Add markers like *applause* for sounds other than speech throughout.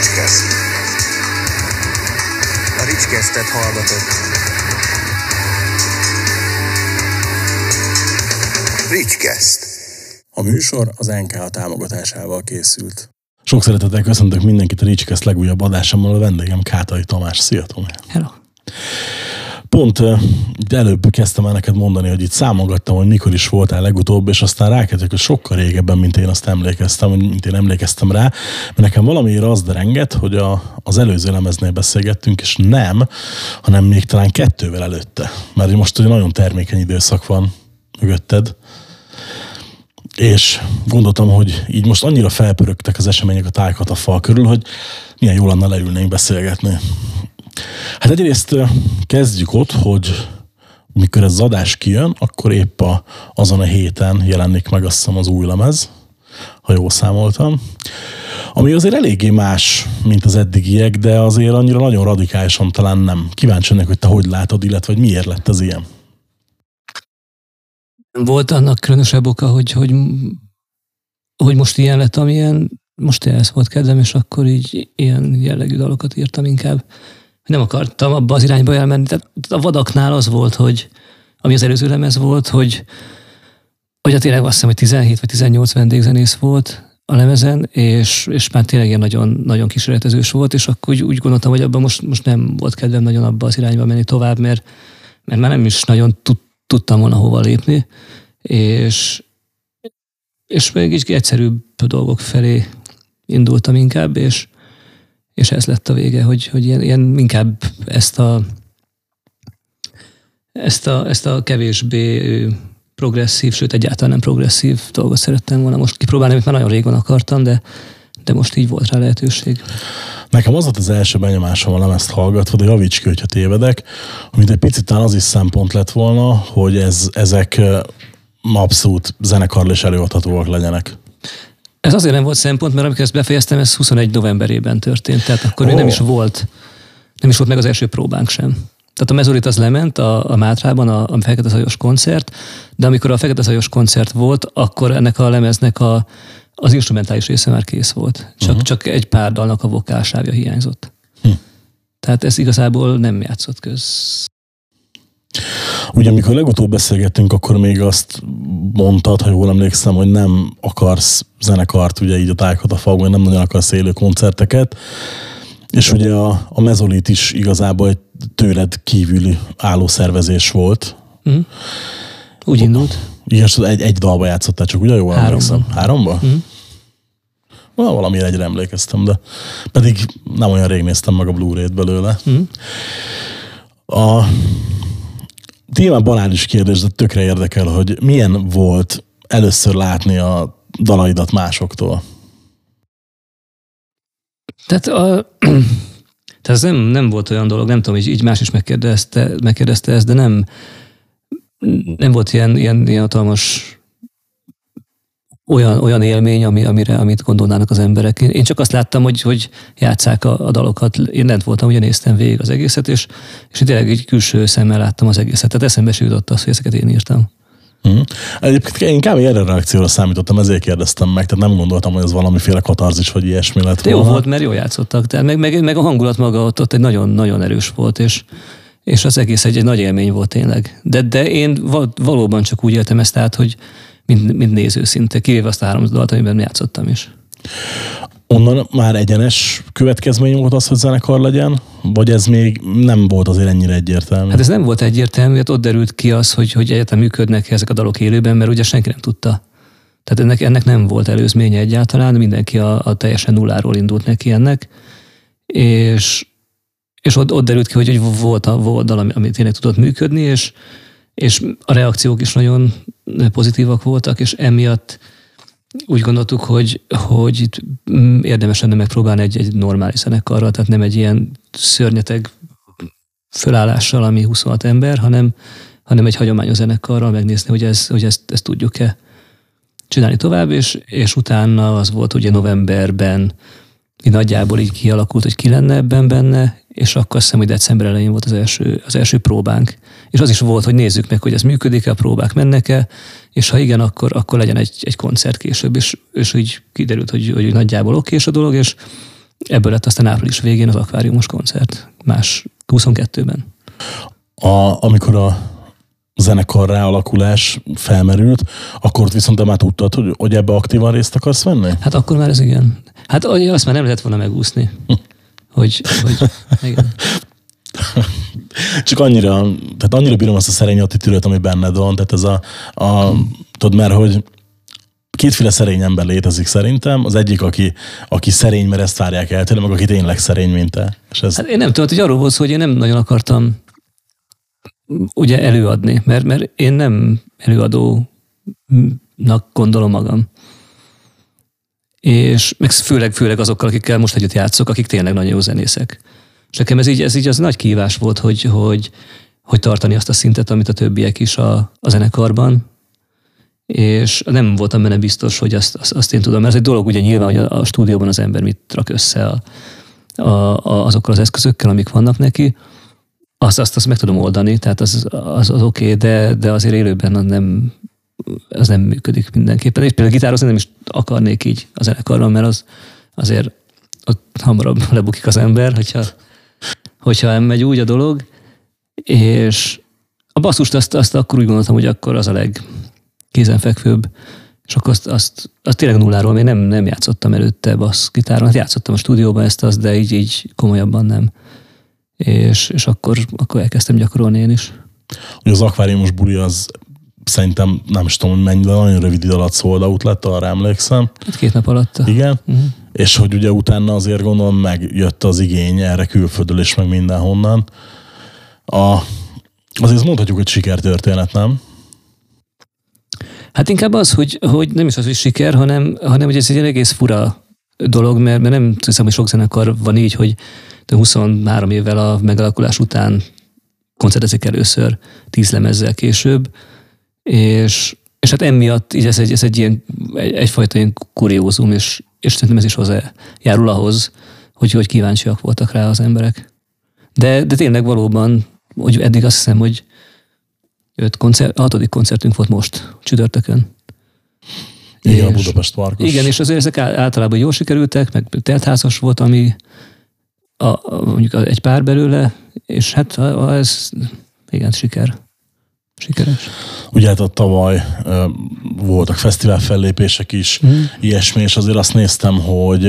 Ricskeszt. A Ricskesztet hallgatott. Ricskeszt. A műsor az NKA támogatásával készült. Sok szeretettel köszöntök mindenkit a Ricskeszt legújabb adásommal, a vendégem Kátai Tamás. Szia Tomi! Hello! Pont előbb kezdtem el neked mondani, hogy itt számolgattam, hogy mikor is voltál legutóbb, és aztán rákezdek, hogy sokkal régebben, mint én azt emlékeztem, mint én emlékeztem rá, mert nekem valamiért az derengett, hogy a, az előző lemeznél beszélgettünk, és nem, hanem még talán kettővel előtte. Mert most egy nagyon termékeny időszak van mögötted, és gondoltam, hogy így most annyira felpörögtek az események a tájkat a fal körül, hogy milyen jól lenne leülnénk beszélgetni. Hát egyrészt kezdjük ott, hogy mikor ez az adás kijön, akkor épp a, azon a héten jelenik meg azt hiszem az új lemez, ha jól számoltam. Ami azért eléggé más, mint az eddigiek, de azért annyira nagyon radikálisan talán nem. Kíváncsi ennek, hogy te hogy látod, illetve hogy miért lett az ilyen. Volt annak különösebb oka, hogy, hogy, hogy most ilyen lett, amilyen most ez volt kedvem, és akkor így ilyen jellegű dalokat írtam inkább nem akartam abba az irányba elmenni. Tehát a vadaknál az volt, hogy ami az előző lemez volt, hogy hogy hát tényleg azt hiszem, hogy 17 vagy 18 vendégzenész volt a lemezen, és, és már tényleg ilyen nagyon, nagyon kísérletezős volt, és akkor úgy, úgy gondoltam, hogy abban most, most nem volt kedvem nagyon abba az irányba menni tovább, mert, mert már nem is nagyon tud, tudtam volna hova lépni, és, és még így egyszerűbb dolgok felé indultam inkább, és, és ez lett a vége, hogy, hogy ilyen, ilyen inkább ezt a, ezt a, ezt a kevésbé progresszív, sőt egyáltalán nem progresszív dolgot szerettem volna most kipróbálni, amit már nagyon régen akartam, de, de most így volt rá lehetőség. Nekem az volt az első benyomásom a lemezt hallgatva, de javíts ki, hogyha tévedek, amit egy picit talán az is szempont lett volna, hogy ez, ezek abszolút zenekarl és előadhatóak legyenek. Ez azért nem volt szempont, mert amikor ezt befejeztem, ez 21 novemberében történt, tehát akkor oh. még nem is volt, nem is volt meg az első próbánk sem. Tehát a mezorit az lement a, a Mátrában, a, a Fekete Zajos koncert, de amikor a Fekete Zajos koncert volt, akkor ennek a lemeznek a, az instrumentális része már kész volt. Csak, uh-huh. csak egy pár dalnak a vokálsávja hiányzott. Hm. Tehát ez igazából nem játszott köz. Ugye amikor legutóbb beszélgettünk, akkor még azt mondtad, ha jól emlékszem, hogy nem akarsz zenekart, ugye így a tájkat a falban, nem nagyon akarsz élő koncerteket, és ugye a, a mezolit is igazából egy tőled kívüli álló szervezés volt. Mm. Úgy indult. Igen, egy, egy dalba játszottál, csak ugye jól emlékszem. Háromba? Mm. Valamire egyre emlékeztem, de pedig nem olyan rég néztem meg a Blu-ray-t belőle. Mm. A, Témán banális kérdés, de tökre érdekel, hogy milyen volt először látni a dalaidat másoktól? Tehát, a, *clears throat* tehát ez nem, nem volt olyan dolog, nem tudom, így, így más is megkérdezte, megkérdezte ezt, de nem, nem volt ilyen, ilyen, ilyen hatalmas olyan, olyan élmény, ami, amire, amit gondolnának az emberek. Én csak azt láttam, hogy, hogy játszák a, a dalokat. Én lent voltam, ugye néztem végig az egészet, és, és tényleg egy külső szemmel láttam az egészet. Tehát eszembe jutott az, hogy ezeket én írtam. Hmm. Egyébként én inkább erre a reakcióra számítottam, ezért kérdeztem meg, tehát nem gondoltam, hogy ez valamiféle katarzis vagy ilyesmi lett volna. Jó volt, mert jól játszottak, tehát meg, meg, meg a hangulat maga ott, ott egy nagyon-nagyon erős volt, és, és az egész egy, egy nagy élmény volt tényleg. De, de én valóban csak úgy éltem ezt át, hogy, mint, mint néző szinte, kivéve azt a három dalt, amiben játszottam is. Onnan már egyenes következmény volt az, hogy zenekar legyen, vagy ez még nem volt azért ennyire egyértelmű? Hát ez nem volt egyértelmű, hát ott derült ki az, hogy, hogy egyetem működnek ezek a dalok élőben, mert ugye senki nem tudta. Tehát ennek, ennek nem volt előzménye egyáltalán, mindenki a, a teljesen nulláról indult neki ennek, és, és ott, ott derült ki, hogy, hogy volt, a, volt dal, ami, ami tényleg tudott működni, és, és a reakciók is nagyon pozitívak voltak, és emiatt úgy gondoltuk, hogy, hogy itt érdemes lenne megpróbálni egy, egy normális zenekarral, tehát nem egy ilyen szörnyeteg fölállással, ami 26 ember, hanem, hanem egy hagyományos zenekarral megnézni, hogy, ez, hogy ezt, ezt tudjuk-e csinálni tovább, és, és utána az volt ugye novemberben így nagyjából így kialakult, hogy ki lenne ebben benne, és akkor azt hiszem, hogy december elején volt az első, az első próbánk. És az is volt, hogy nézzük meg, hogy ez működik-e, a próbák mennek-e, és ha igen, akkor, akkor legyen egy, egy koncert később, és, és úgy kiderült, hogy, hogy nagyjából oké a dolog, és, ebből lett aztán április végén az akváriumos koncert, más 22-ben. A, amikor a zenekar ráalakulás felmerült, akkor viszont te már tudtad, hogy, hogy ebbe aktívan részt akarsz venni? Hát akkor már ez igen. Hát azt már nem lehet volna megúszni. Hogy, hogy igen. Csak annyira, tehát annyira bírom azt a szerény attitűdöt, ami benned van, tehát ez a, a tudod, mert hogy kétféle szerény ember létezik szerintem. Az egyik, aki, aki szerény, mert ezt várják el tőle, meg aki tényleg szerény, mint te. És ez... Hát én nem tudom, hogy arról volt hogy én nem nagyon akartam ugye előadni, mert, mert én nem előadónak gondolom magam. És meg főleg, főleg azokkal, akikkel most együtt játszok, akik tényleg nagyon jó zenészek. És nekem ez így, ez így az nagy kívás volt, hogy, hogy, hogy tartani azt a szintet, amit a többiek is a, a zenekarban, és nem voltam benne biztos, hogy azt, azt, azt én tudom. Mert ez egy dolog ugye nyilván, hogy a, a stúdióban az ember mit rak össze a, a, a, azokkal az eszközökkel, amik vannak neki, azt, azt, azt meg tudom oldani, tehát az, az, az oké, okay, de, de azért élőben nem, az nem működik mindenképpen. És például gitározni nem is akarnék így a zenekarban, mert az azért ott hamarabb *laughs* lebukik az ember, hogyha, hogyha nem megy úgy a dolog. És a basszust azt, azt akkor úgy gondoltam, hogy akkor az a legkézenfekvőbb. És akkor azt, azt, azt tényleg nulláról én nem, nem játszottam előtte bassz gitáron. Hát játszottam a stúdióban ezt, azt, de így, így komolyabban nem és, és akkor, akkor elkezdtem gyakorolni én is. Az akváriumos buli az szerintem nem is tudom, mennyi, de nagyon rövid idő alatt sold out lett, arra emlékszem. Hát két nap alatt. Igen. Uh-huh. És hogy ugye utána azért gondolom megjött az igény erre külföldről és meg mindenhonnan. A, azért mondhatjuk, hogy sikertörténet, nem? Hát inkább az, hogy, hogy nem is az, hogy siker, hanem, hanem hogy ez egy egész fura dolog, mert, mert nem hiszem, hogy sok zenekar van így, hogy de 23 évvel a megalakulás után koncertezik először tíz lemezzel később, és, és hát emiatt így ez egy, ez egy ilyen, egy, egyfajta ilyen kuriózum, és, és szerintem ez is hozzájárul ahhoz, hogy, hogy kíváncsiak voltak rá az emberek. De, de tényleg valóban, hogy eddig azt hiszem, hogy öt koncert, a hatodik koncertünk volt most, csütörtökön. Igen, és, a Budapest Parkos. Igen, és azért ezek általában jól sikerültek, meg teltházas volt, ami, a, a, mondjuk egy pár belőle, és hát a, ez igen, siker. Sikeres. Ugye hát a tavaly uh, voltak fesztivál fellépések is, mm. ilyesmi, és azért azt néztem, hogy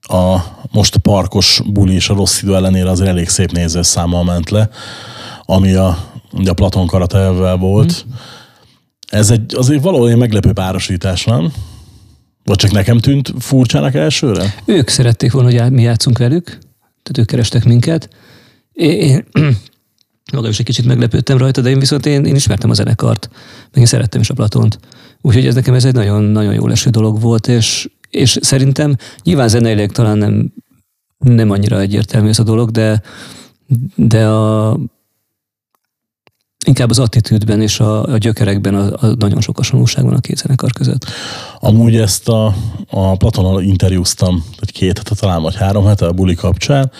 a, most a parkos buli és a rossz idő ellenére azért elég szép nézőszámmal ment le, ami a, ugye a Platon Karatevel volt. Mm. Ez egy azért valahol egy meglepő párosítás, nem? Vagy csak nekem tűnt furcsának elsőre? Ők szerették volna, hogy mi játszunk velük, tehát ők kerestek minket. Én, magam is egy kicsit meglepődtem rajta, de én viszont én, én ismertem a zenekart, meg én szerettem is a Platont. Úgyhogy ez nekem ez egy nagyon, nagyon jó leső dolog volt, és, és szerintem nyilván zeneileg talán nem, nem annyira egyértelmű ez a dolog, de, de a, Inkább az attitűdben és a, a gyökerekben a, a nagyon sok hasonlóság van a két zenekar között. Amúgy ezt a, a Platonnal interjúztam egy két hete, talán vagy három hete a buli kapcsán,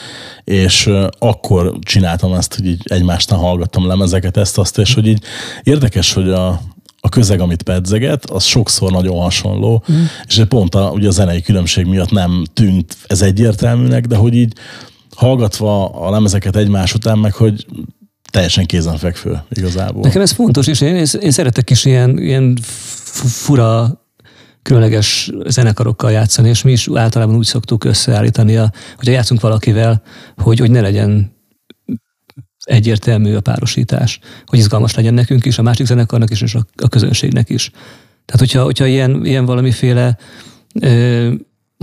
és akkor csináltam ezt, hogy így egymástán hallgattam lemezeket, ezt, azt, és hogy így érdekes, hogy a, a közeg, amit pedzeget, az sokszor nagyon hasonló, mm. és pont a, ugye a zenei különbség miatt nem tűnt ez egyértelműnek, de hogy így hallgatva a lemezeket egymás után, meg hogy teljesen kézenfekvő igazából. Nekem ez fontos, és én, én szeretek is ilyen, ilyen fura különleges zenekarokkal játszani, és mi is általában úgy szoktuk összeállítani, a, hogyha játszunk valakivel, hogy, hogy ne legyen egyértelmű a párosítás, hogy izgalmas legyen nekünk is, a másik zenekarnak is, és a, a közönségnek is. Tehát, hogyha, hogyha ilyen, ilyen valamiféle ö,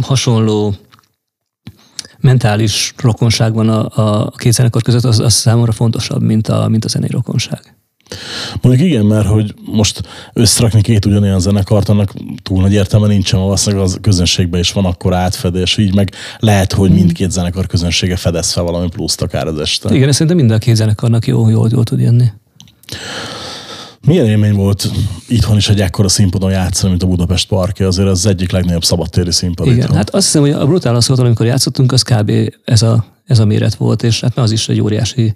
hasonló mentális rokonság van a, a két zenekar között, az, az számomra fontosabb, mint a, mint a zenei rokonság. Mondjuk igen, mert hogy most összerakni két ugyanolyan zenekart, annak túl nagy értelme nincsen, valószínűleg az közönségben is van akkor átfedés, így meg lehet, hogy mindkét zenekar közönsége fedez fel valami pluszt akár az este. Igen, szerintem mind a két zenekarnak jó, jól, jól tud jönni. Milyen élmény volt itthon is egy ekkora színpadon játszani, mint a Budapest Parkja? Azért az egyik legnagyobb szabadtéri színpad. Igen, itthon. hát azt hiszem, hogy a Brutál az volt, amikor játszottunk, az kb. ez a, ez a méret volt, és hát az is egy óriási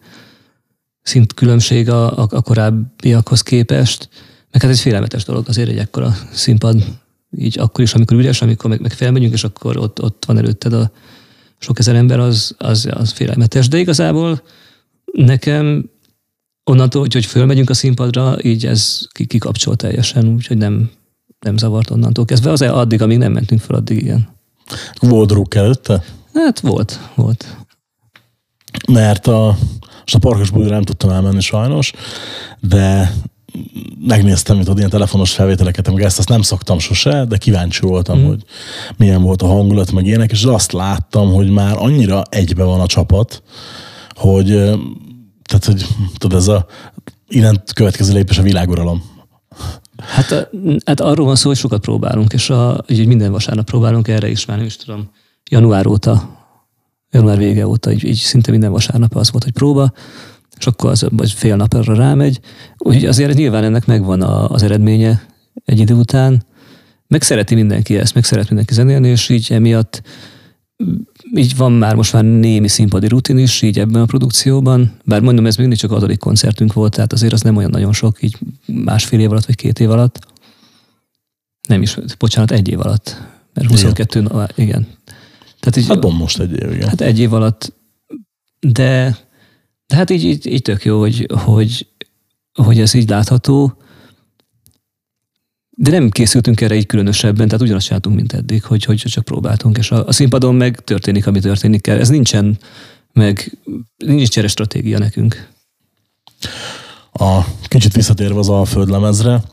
szintkülönbség a, a, a korábbiakhoz képest. Meg hát egy félelmetes dolog azért egy ekkora színpad, így akkor is, amikor üres, amikor meg, meg felmegyünk, és akkor ott, ott van előtted a sok ezer ember, az, az, az félelmetes. De igazából nekem onnantól, hogy, hogy fölmegyünk a színpadra, így ez kikapcsol teljesen, úgyhogy nem, nem zavart onnantól kezdve. Az addig, amíg nem mentünk fel, addig igen. Volt druk előtte? Hát volt, volt. Mert a, most a parkos nem tudtam elmenni sajnos, de megnéztem, mint ilyen telefonos felvételeket, meg ezt azt nem szoktam sose, de kíváncsi voltam, mm. hogy milyen volt a hangulat, meg ilyenek, és azt láttam, hogy már annyira egybe van a csapat, hogy tehát, hogy tudod, ez a innen következő lépés a világuralom. Hát, hát arról van szó, hogy sokat próbálunk, és a, így minden vasárnap próbálunk erre is, már nem is tudom, január óta, január vége óta, így, így szinte minden vasárnap az volt, hogy próba, és akkor az vagy fél nap arra rámegy. Úgyhogy azért nyilván ennek megvan a, az eredménye egy idő után. Meg szereti mindenki ezt, meg szeret mindenki zenélni, és így emiatt így van már most már némi színpadi rutin is így ebben a produkcióban, bár mondom, ez mindig csak adodik koncertünk volt, tehát azért az nem olyan nagyon sok, így másfél év alatt vagy két év alatt. Nem is, bocsánat, egy év alatt. Mert 22, igen. Na, igen. Tehát így, hát most egy év, igen. Hát egy év alatt, de, de hát így, így, így tök jó, hogy, hogy, hogy ez így látható, de nem készültünk erre így különösebben, tehát ugyanazt csináltunk, mint eddig, hogy, hogy csak próbáltunk, és a, a színpadon meg történik, ami történik kell. Ez nincsen, meg nincs csere stratégia nekünk. A kicsit visszatérve az Alföld lemezre,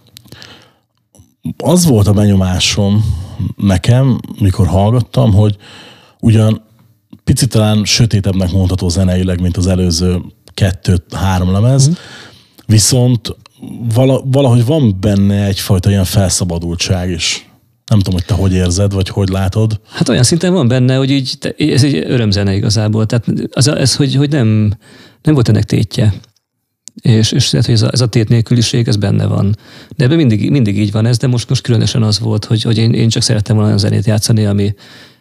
az volt a benyomásom nekem, mikor hallgattam, hogy ugyan picit talán sötétebbnek mondható zeneileg, mint az előző kettő-három lemez, mm. viszont vala, valahogy van benne egyfajta ilyen felszabadultság is. Nem tudom, hogy te hogy érzed, vagy hogy látod. Hát olyan szinten van benne, hogy így, ez egy örömzene igazából. Tehát az, ez, hogy, hogy nem, nem volt ennek tétje. És, és tehát, hogy ez a, ez a tét nélküliség, ez benne van. De ebben mindig, mindig így van ez, de most, most különösen az volt, hogy, hogy én, én csak szerettem volna olyan zenét játszani, ami,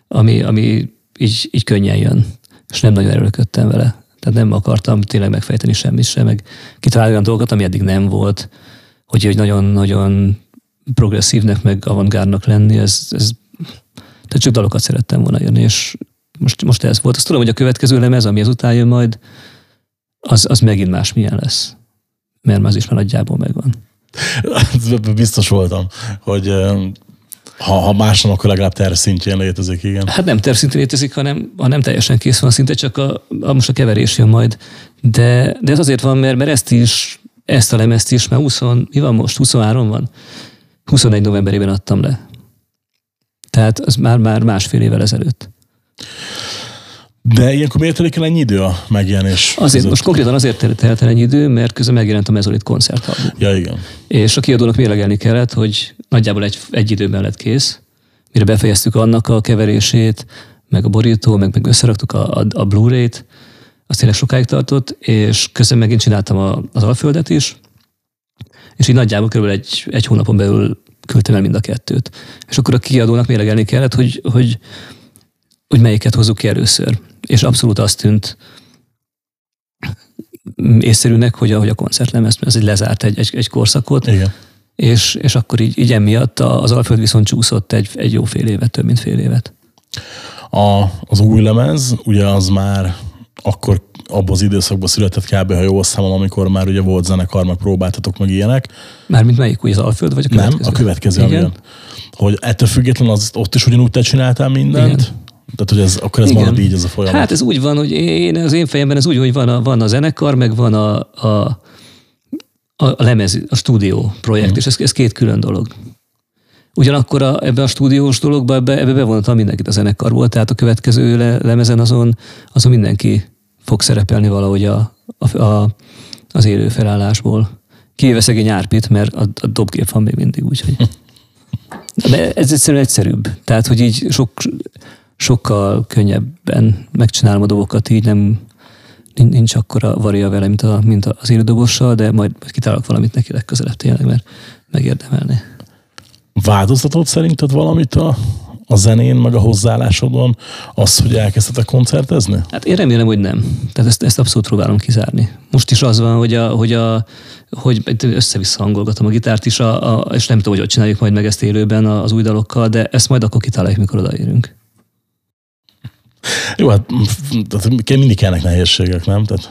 ami, ami így, így könnyen jön. És nem nagyon erőlködtem vele. Tehát nem akartam tényleg megfejteni semmit sem, meg kitalálni olyan dolgokat, ami eddig nem volt, hogy, hogy nagyon-nagyon progresszívnek, meg avantgárnak lenni, ez, ez tehát csak dalokat szerettem volna írni, és most, most ez volt. Azt tudom, hogy a következő lemez, ami ezután jön majd, az, az megint másmilyen lesz. Mert az is már nagyjából megvan. *laughs* Biztos voltam, hogy ha, ha más nem, akkor legalább terv szintjén létezik, igen. Hát nem terv szintjén létezik, hanem, hanem teljesen kész van szinte, csak a, a most a keverés jön majd. De, de ez azért van, mert, mert ezt is, ezt a lemezt is már 20, mi van most? 23 van? 21 novemberében adtam le. Tehát az már, már másfél évvel ezelőtt. De ilyenkor miért telik el ennyi idő a megjelenés? Azért, között? most konkrétan azért telt el ennyi idő, mert közben megjelent a Mezolit koncertalbum. Ja, igen. És a kiadónak mérlegelni kellett, hogy nagyjából egy, egy időben lett kész, mire befejeztük annak a keverését, meg a borító, meg, meg összeraktuk a, a, a Blu-ray-t, az tényleg sokáig tartott, és közben megint csináltam a, az Alföldet is, és így nagyjából kb. egy, egy hónapon belül küldtem el mind a kettőt. És akkor a kiadónak mérlegelni kellett, hogy, hogy, hogy melyiket hozzuk ki először és abszolút azt tűnt észszerűnek, hogy a, hogy a koncertlemez, ez egy lezárt egy, egy, egy korszakot, Igen. És, és akkor így, így emiatt az Alföld viszont csúszott egy, egy jó fél évet, több mint fél évet. A, az új lemez, ugye az már akkor abban az időszakban született kb. ha jól számom, amikor már ugye volt zenekar, meg próbáltatok meg ilyenek. Mármint melyik, úgy az Alföld, vagy a következő? Nem, a következő, Igen. Hogy ettől függetlenül az, ott is ugyanúgy te csináltál mindent? Igen. Tehát, hogy ez, akkor ez marad így ez a folyamat. Hát ez úgy van, hogy én, az én fejemben ez úgy, hogy van a, van a zenekar, meg van a, a, a, lemez, a stúdió projekt, mm. és ez, ez két külön dolog. Ugyanakkor a, ebbe a stúdiós dologba, ebbe, ebbe bevonottam mindenkit a zenekar volt, tehát a következő le, lemezen azon, azon mindenki fog szerepelni valahogy a, a, a, az élő felállásból. Kivéve szegény Árpit, mert a, a dobgép van még mindig, úgyhogy. *laughs* De ez egyszerűen egyszerűbb. Tehát, hogy így sok, sokkal könnyebben megcsinálom a dolgokat, így nem nincs akkora varia vele, mint, a, mint az élődobossal, de majd, kitalálok valamit neki legközelebb tényleg, mert megérdemelni. Változtatott szerinted valamit a, a zenén, meg a hozzáállásodon az, hogy elkezdhetek koncertezni? Hát én remélem, hogy nem. Tehát ezt, ezt abszolút próbálom kizárni. Most is az van, hogy, a, hogy, a, hogy össze-vissza hangolgatom a gitárt is, a, a, és nem tudom, hogy ott csináljuk majd meg ezt élőben az új dalokkal, de ezt majd akkor kitaláljuk, mikor odaérünk. Jó, hát mindig kellnek nehézségek, nem? Tehát...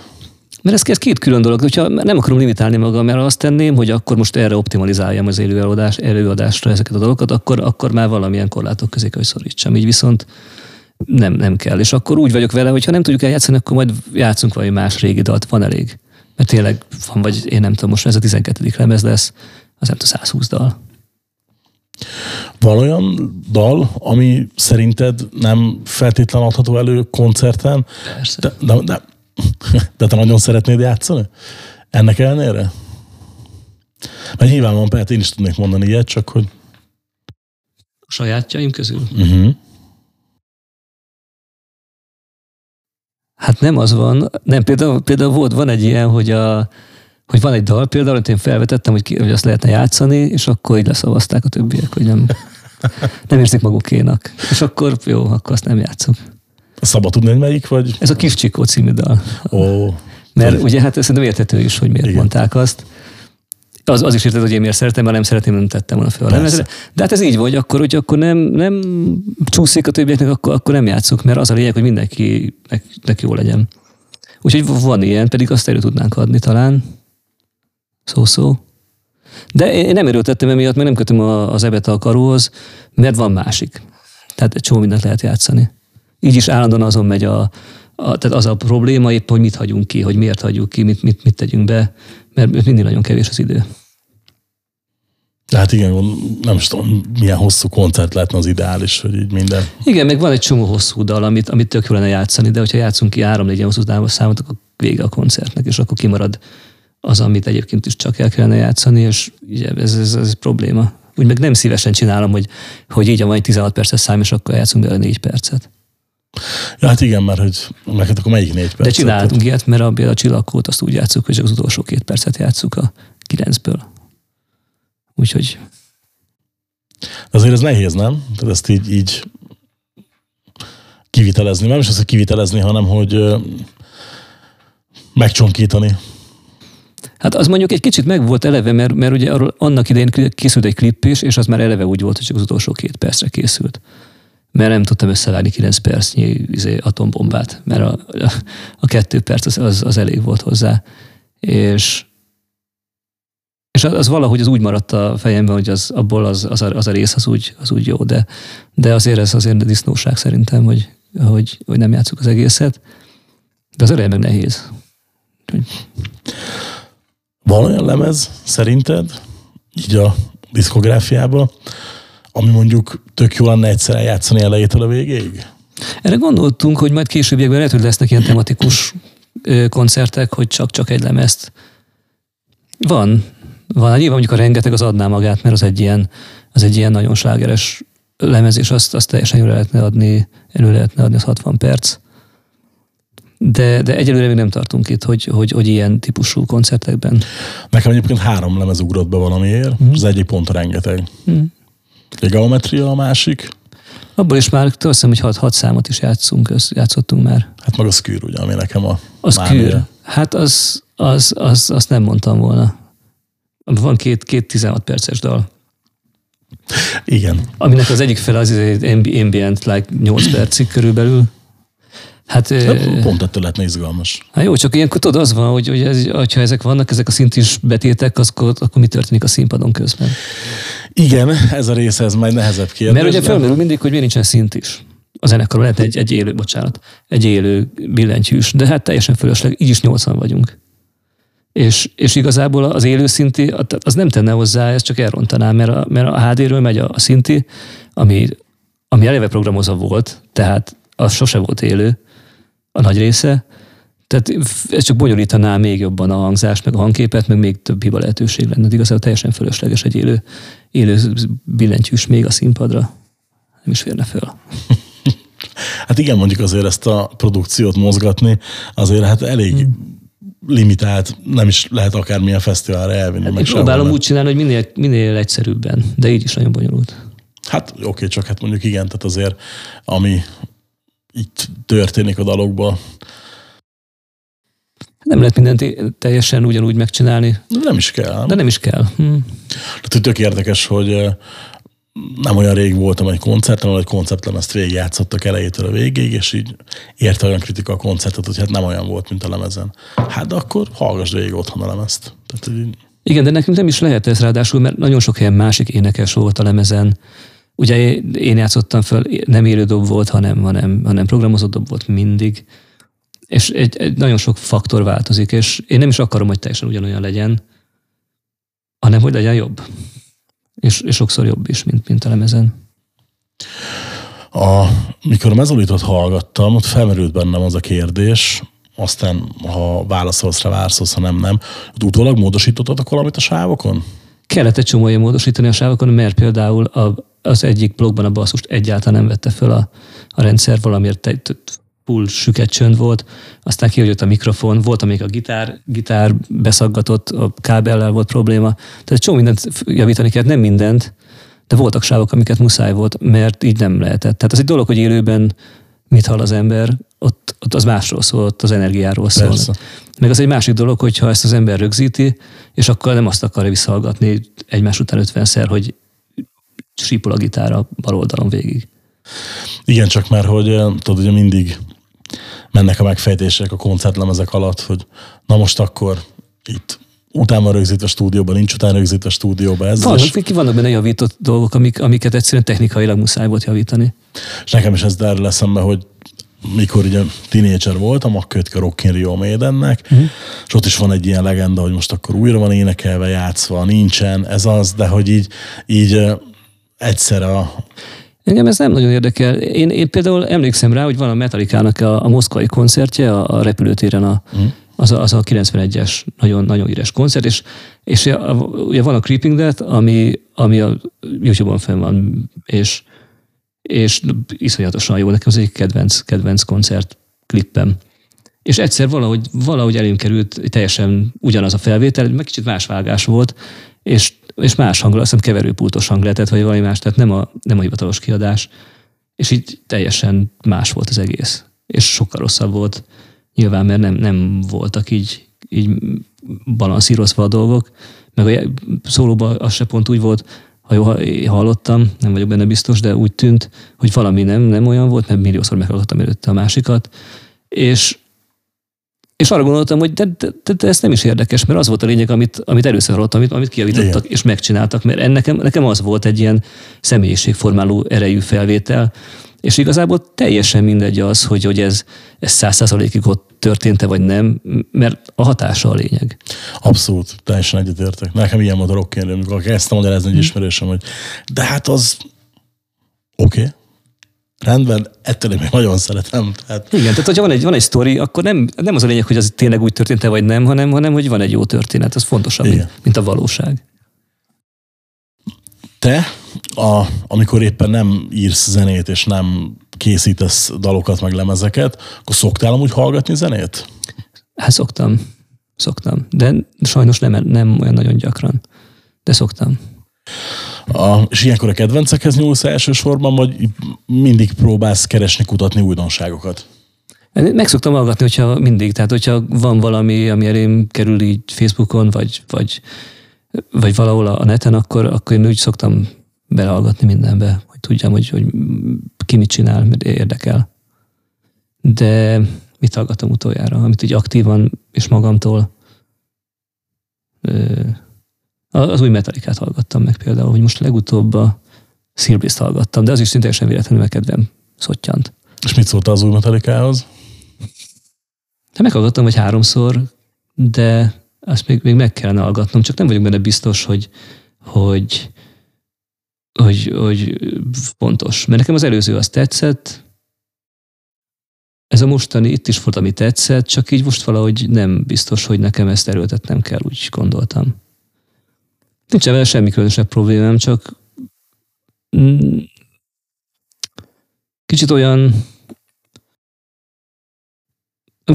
Mert ez két külön dolog. Hogyha nem akarom limitálni magam, mert azt tenném, hogy akkor most erre optimalizáljam az élő előadás, előadásra ezeket a dolgokat, akkor, akkor már valamilyen korlátok közé kell, hogy szorítsam. Így viszont nem, nem kell. És akkor úgy vagyok vele, hogy ha nem tudjuk eljátszani, akkor majd játszunk valami más régi dalt, van elég. Mert tényleg van, vagy én nem tudom, most ez a 12. lemez lesz, az nem tudom, 120 dal. Van olyan dal, ami szerinted nem feltétlen adható elő koncerten? Persze. De, de, de, de te nagyon szeretnéd játszani? Ennek ellenére? Mert nyilvánvalóan persze én is tudnék mondani ilyet, csak hogy... A sajátjaim közül? Uh-huh. Hát nem az van, nem, például, például volt, van egy ilyen, hogy, a, hogy van egy dal például, amit én felvetettem, hogy, ki, hogy azt lehetne játszani, és akkor így leszavazták a többiek, hogy nem, *laughs* nem érzik magukénak. És akkor jó, akkor azt nem játszok. Szabad tudni, hogy melyik vagy? Ez a Kis Csikó című dal. Ó, Mert ugye hát szerintem érthető is, hogy miért Igen. Mondták azt. Az, az is érted, hogy én miért szeretem, mert nem szeretném, nem tettem volna fel a lemezre. De hát ez így vagy, akkor, hogy akkor nem, nem csúszik a többieknek, akkor, akkor nem játszunk, mert az a lényeg, hogy mindenkinek jó legyen. Úgyhogy van ilyen, pedig azt elő tudnánk adni talán. Szó-szó. De én nem erőltettem emiatt, mert nem kötöm a- az ebet a karóhoz, mert van másik. Tehát egy csomó mindent lehet játszani. Így is állandóan azon megy a, a, tehát az a probléma épp, hogy mit hagyunk ki, hogy miért hagyjuk ki, mit, mit, mit tegyünk be, mert mindig nagyon kevés az idő. hát igen, nem is tudom, milyen hosszú koncert lehetne az ideális, hogy így minden. Igen, meg van egy csomó hosszú dal, amit, amit tök jó lenne játszani, de hogyha játszunk ki három négy hosszú számot, akkor vége a koncertnek, és akkor kimarad az, amit egyébként is csak el kellene játszani, és ugye ez, ez, ez probléma. Úgy meg nem szívesen csinálom, hogy, hogy így van egy 16 perces szám, és akkor játszunk bele 4 percet. Ja, hát igen, mert hogy meg hát akkor melyik négy perc? De csináltunk ilyet, mert a, a csillagkót azt úgy játszuk, hogy az utolsó két percet játszuk a kilencből. Úgyhogy Azért ez nehéz, nem? Tehát ezt így, így kivitelezni. Nem is az, hogy kivitelezni, hanem hogy megcsonkítani. Hát az mondjuk egy kicsit meg volt eleve, mert, mert ugye arról annak idején készült egy klip is, és az már eleve úgy volt, hogy csak az utolsó két percre készült. Mert nem tudtam összevágni 9 percnyi izé, atombombát, mert a, a, a kettő perc az, az, az elég volt hozzá. És, és az, az valahogy az úgy maradt a fejemben, hogy az, abból az, az, a, az a rész az úgy, az úgy jó, de, de azért ez azért disznóság szerintem, hogy, hogy, hogy nem játszuk az egészet. De az eleje meg nehéz. Van olyan lemez, szerinted, így a diszkográfiában, ami mondjuk tök jó lenne egyszer eljátszani elejétől a végéig? Erre gondoltunk, hogy majd későbbiekben lehet, hogy lesznek ilyen tematikus koncertek, hogy csak-csak egy lemezt. Van. Van. Hát Nyilván mondjuk a rengeteg az adná magát, mert az egy ilyen, az egy ilyen nagyon slágeres lemez, és azt, azt teljesen jól lehetne adni, elő lehetne adni az 60 perc. De, de egyelőre még nem tartunk itt, hogy, hogy, hogy ilyen típusú koncertekben. Nekem egyébként három lemez ugrott be valamiért. Mhm. Az egyik pont rengeteg. Mm. Egy geometria a másik, Abból is már azt hiszem, hogy hat, hat számot is játszunk, játszottunk már. hát meg a Skür, ugye, ami nekem a Az kür. Hát az, az, az, azt nem mondtam volna. Van két, két 16 perces dal, Igen. aminek az egyik fele az ambient, like 8 percig körülbelül. Hát, De ö, pont ettől lehetne izgalmas. hát jó, csak ilyenkor tudod, az van, hogy, hogy ez, hogyha ezek vannak, ezek a szintis betétek, az, akkor, akkor mi történik a színpadon közben? Igen, ez a része, ez majd nehezebb kérdés. Mert ugye felmerül mindig, hogy miért nincsen szint is. A zenekarban lehet egy, egy élő, bocsánat, egy élő billentyűs, de hát teljesen fölösleg, így is 80 vagyunk. És, és igazából az élő szinti, az nem tenne hozzá, ez csak elrontaná, mert a, mert a HD-ről megy a, a szinti, ami, ami eleve programozva volt, tehát az sose volt élő, a nagy része, tehát ez csak bonyolítaná még jobban a hangzást, meg a hangképet, meg még több hiba lehetőség lenne. De Igazából teljesen fölösleges egy élő, élő billentyűs még a színpadra. Nem is férne föl. *laughs* Hát igen, mondjuk azért ezt a produkciót mozgatni, azért hát elég Hmm. limitált, nem is lehet akármilyen fesztiválra elvinni. Hát meg sehol, próbálom úgy csinálni, hogy minél, minél egyszerűbben, de így is nagyon bonyolult. Hát oké, csak hát mondjuk igen, tehát azért ami itt történik a dalokban, Nem lehet mindent teljesen ugyanúgy megcsinálni, nem is kell. de nem is kell. Hm. Tehát, tök érdekes, hogy nem olyan rég voltam egy koncerten, ahol egy konceptlemezt végigjátszottak elejétől a végéig, és így érte olyan kritika a koncertet, hogy hát nem olyan volt, mint a lemezen. Hát de akkor hallgass végig otthon a lemezt. Tehát, így... Igen, de nekünk nem is lehet ez ráadásul, mert nagyon sok helyen másik énekes volt a lemezen. Ugye én játszottam föl, nem élő dob volt, hanem, hanem, hanem programozott dob volt mindig. És egy, egy nagyon sok faktor változik, és én nem is akarom, hogy teljesen ugyanolyan legyen, hanem hogy legyen jobb. És, és sokszor jobb is, mint, mint a lemezen. A, mikor a mezolitot hallgattam, ott felmerült bennem az a kérdés, aztán ha válaszolsz rá, válaszolsz, ha nem, nem. Utólag módosítottatok valamit a sávokon? Kellett egy csomó módosítani a sávokon, mert például a, az egyik blogban a basszust egyáltalán nem vette föl a, a rendszer, valamiért egy full süket csönd volt, aztán kihagyott a mikrofon, volt, amíg a gitár, gitár beszaggatott, a kábellel volt probléma. Tehát csomó mindent javítani kellett, nem mindent, de voltak sávok, amiket muszáj volt, mert így nem lehetett. Tehát az egy dolog, hogy élőben mit hall az ember, ott, ott az másról szól, ott az energiáról szól. Persze. Meg az egy másik dolog, hogyha ezt az ember rögzíti, és akkor nem azt akarja visszahallgatni egymás után 50-szer, hogy sípol a gitár a bal oldalon végig. Igen, csak már, hogy eh, tudod, ugye mindig mennek a megfejtések a koncertlemezek alatt, hogy na most akkor itt utána van rögzítve a stúdióban, nincs utána rögzítve a stúdióban. Ez vannak, és... vannak benne javított dolgok, amik, amiket egyszerűen technikailag muszáj volt javítani. És nekem is ez erről eszembe, hogy mikor ugye tínédzser voltam, akkor jött a Rock in Rio Maidennek, uh-huh. és ott is van egy ilyen legenda, hogy most akkor újra van énekelve, játszva, nincsen, ez az, de hogy így, így egyszer a Engem ez nem nagyon érdekel. Én, én például emlékszem rá, hogy van a Metallica-nak a, a moszkvai koncertje a, a repülőtéren, a, mm. az, a, az a 91-es nagyon, nagyon íres koncert, és, és a, ugye van a Creeping Death, ami, ami a YouTube-on fenn van, és, és iszonyatosan jó, nekem az egyik kedvenc, kedvenc koncert klippem. És egyszer valahogy, valahogy elém került teljesen ugyanaz a felvétel, meg kicsit más vágás volt, és és más hangról, azt hiszem keverőpultos hang lehetett, vagy valami más, tehát nem a, nem a hivatalos kiadás. És így teljesen más volt az egész. És sokkal rosszabb volt nyilván, mert nem, nem voltak így, így balanszírozva a dolgok. Meg a szólóban az se pont úgy volt, ha jól hallottam, nem vagyok benne biztos, de úgy tűnt, hogy valami nem, nem olyan volt, mert milliószor meghallgattam előtte a másikat. És és arra gondoltam, hogy de, de, de, de ez nem is érdekes, mert az volt a lényeg, amit, amit először hallottam, amit, amit kiavítottak Igen. és megcsináltak, mert ennek, nekem az volt egy ilyen személyiségformáló erejű felvétel, és igazából teljesen mindegy az, hogy, hogy ez, száz százalékig ott történt-e vagy nem, mert a hatása a lényeg. Abszolút, teljesen egyetértek. Nekem ilyen volt a rockérő, amikor kezdtem magyarázni egy hmm. ismerősöm, hogy de hát az oké, okay rendben, ettől én még nagyon szeretem. Tehát... Igen, tehát hogyha van egy, van egy sztori, akkor nem, nem az a lényeg, hogy az tényleg úgy történt-e vagy nem, hanem, hanem hogy van egy jó történet. Ez fontosabb, mint, mint a valóság. Te, a, amikor éppen nem írsz zenét, és nem készítesz dalokat, meg lemezeket, akkor szoktál amúgy hallgatni zenét? Hát szoktam. Szoktam. De sajnos nem, nem olyan nagyon gyakran. De szoktam. A, és ilyenkor a kedvencekhez nyúlsz elsősorban, vagy mindig próbálsz keresni, kutatni újdonságokat? Meg szoktam hallgatni, hogyha mindig, tehát hogyha van valami, ami elém kerül így Facebookon, vagy, vagy, vagy valahol a neten, akkor, akkor én úgy szoktam belehallgatni mindenbe, hogy tudjam, hogy, hogy ki mit csinál, mert érdekel. De mit hallgatom utoljára, amit így aktívan és magamtól az új metalikát hallgattam meg például, hogy most legutóbb a Silbrist hallgattam, de az is szinte sem véletlenül meg kedvem szottyant. És mit szóltál az új metalikához? De meghallgattam, hogy háromszor, de azt még, még meg kellene hallgatnom, csak nem vagyok benne biztos, hogy, hogy, hogy, hogy pontos. Mert nekem az előző az tetszett, ez a mostani itt is volt, ami tetszett, csak így most valahogy nem biztos, hogy nekem ezt erőltetnem kell, úgy gondoltam. Nincs vele semmi különösebb problémám, csak mm, kicsit olyan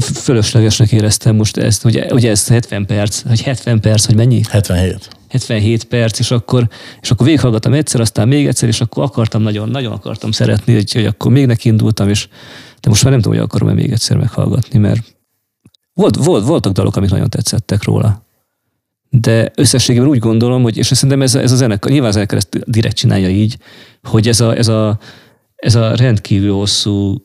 fölöslegesnek éreztem most ezt, hogy, hogy ez 70 perc, hogy 70 perc, hogy mennyi? 77. 77 perc, és akkor, és akkor végighallgattam egyszer, aztán még egyszer, és akkor akartam nagyon, nagyon akartam szeretni, hogy, hogy akkor még neki indultam, és de most már nem tudom, hogy akarom-e még egyszer meghallgatni, mert volt, volt, voltak dalok, amik nagyon tetszettek róla de összességében úgy gondolom, hogy, és szerintem ez, ez a zenekar, nyilván a zenekar ezt direkt csinálja így, hogy ez a, ez a, ez a rendkívül hosszú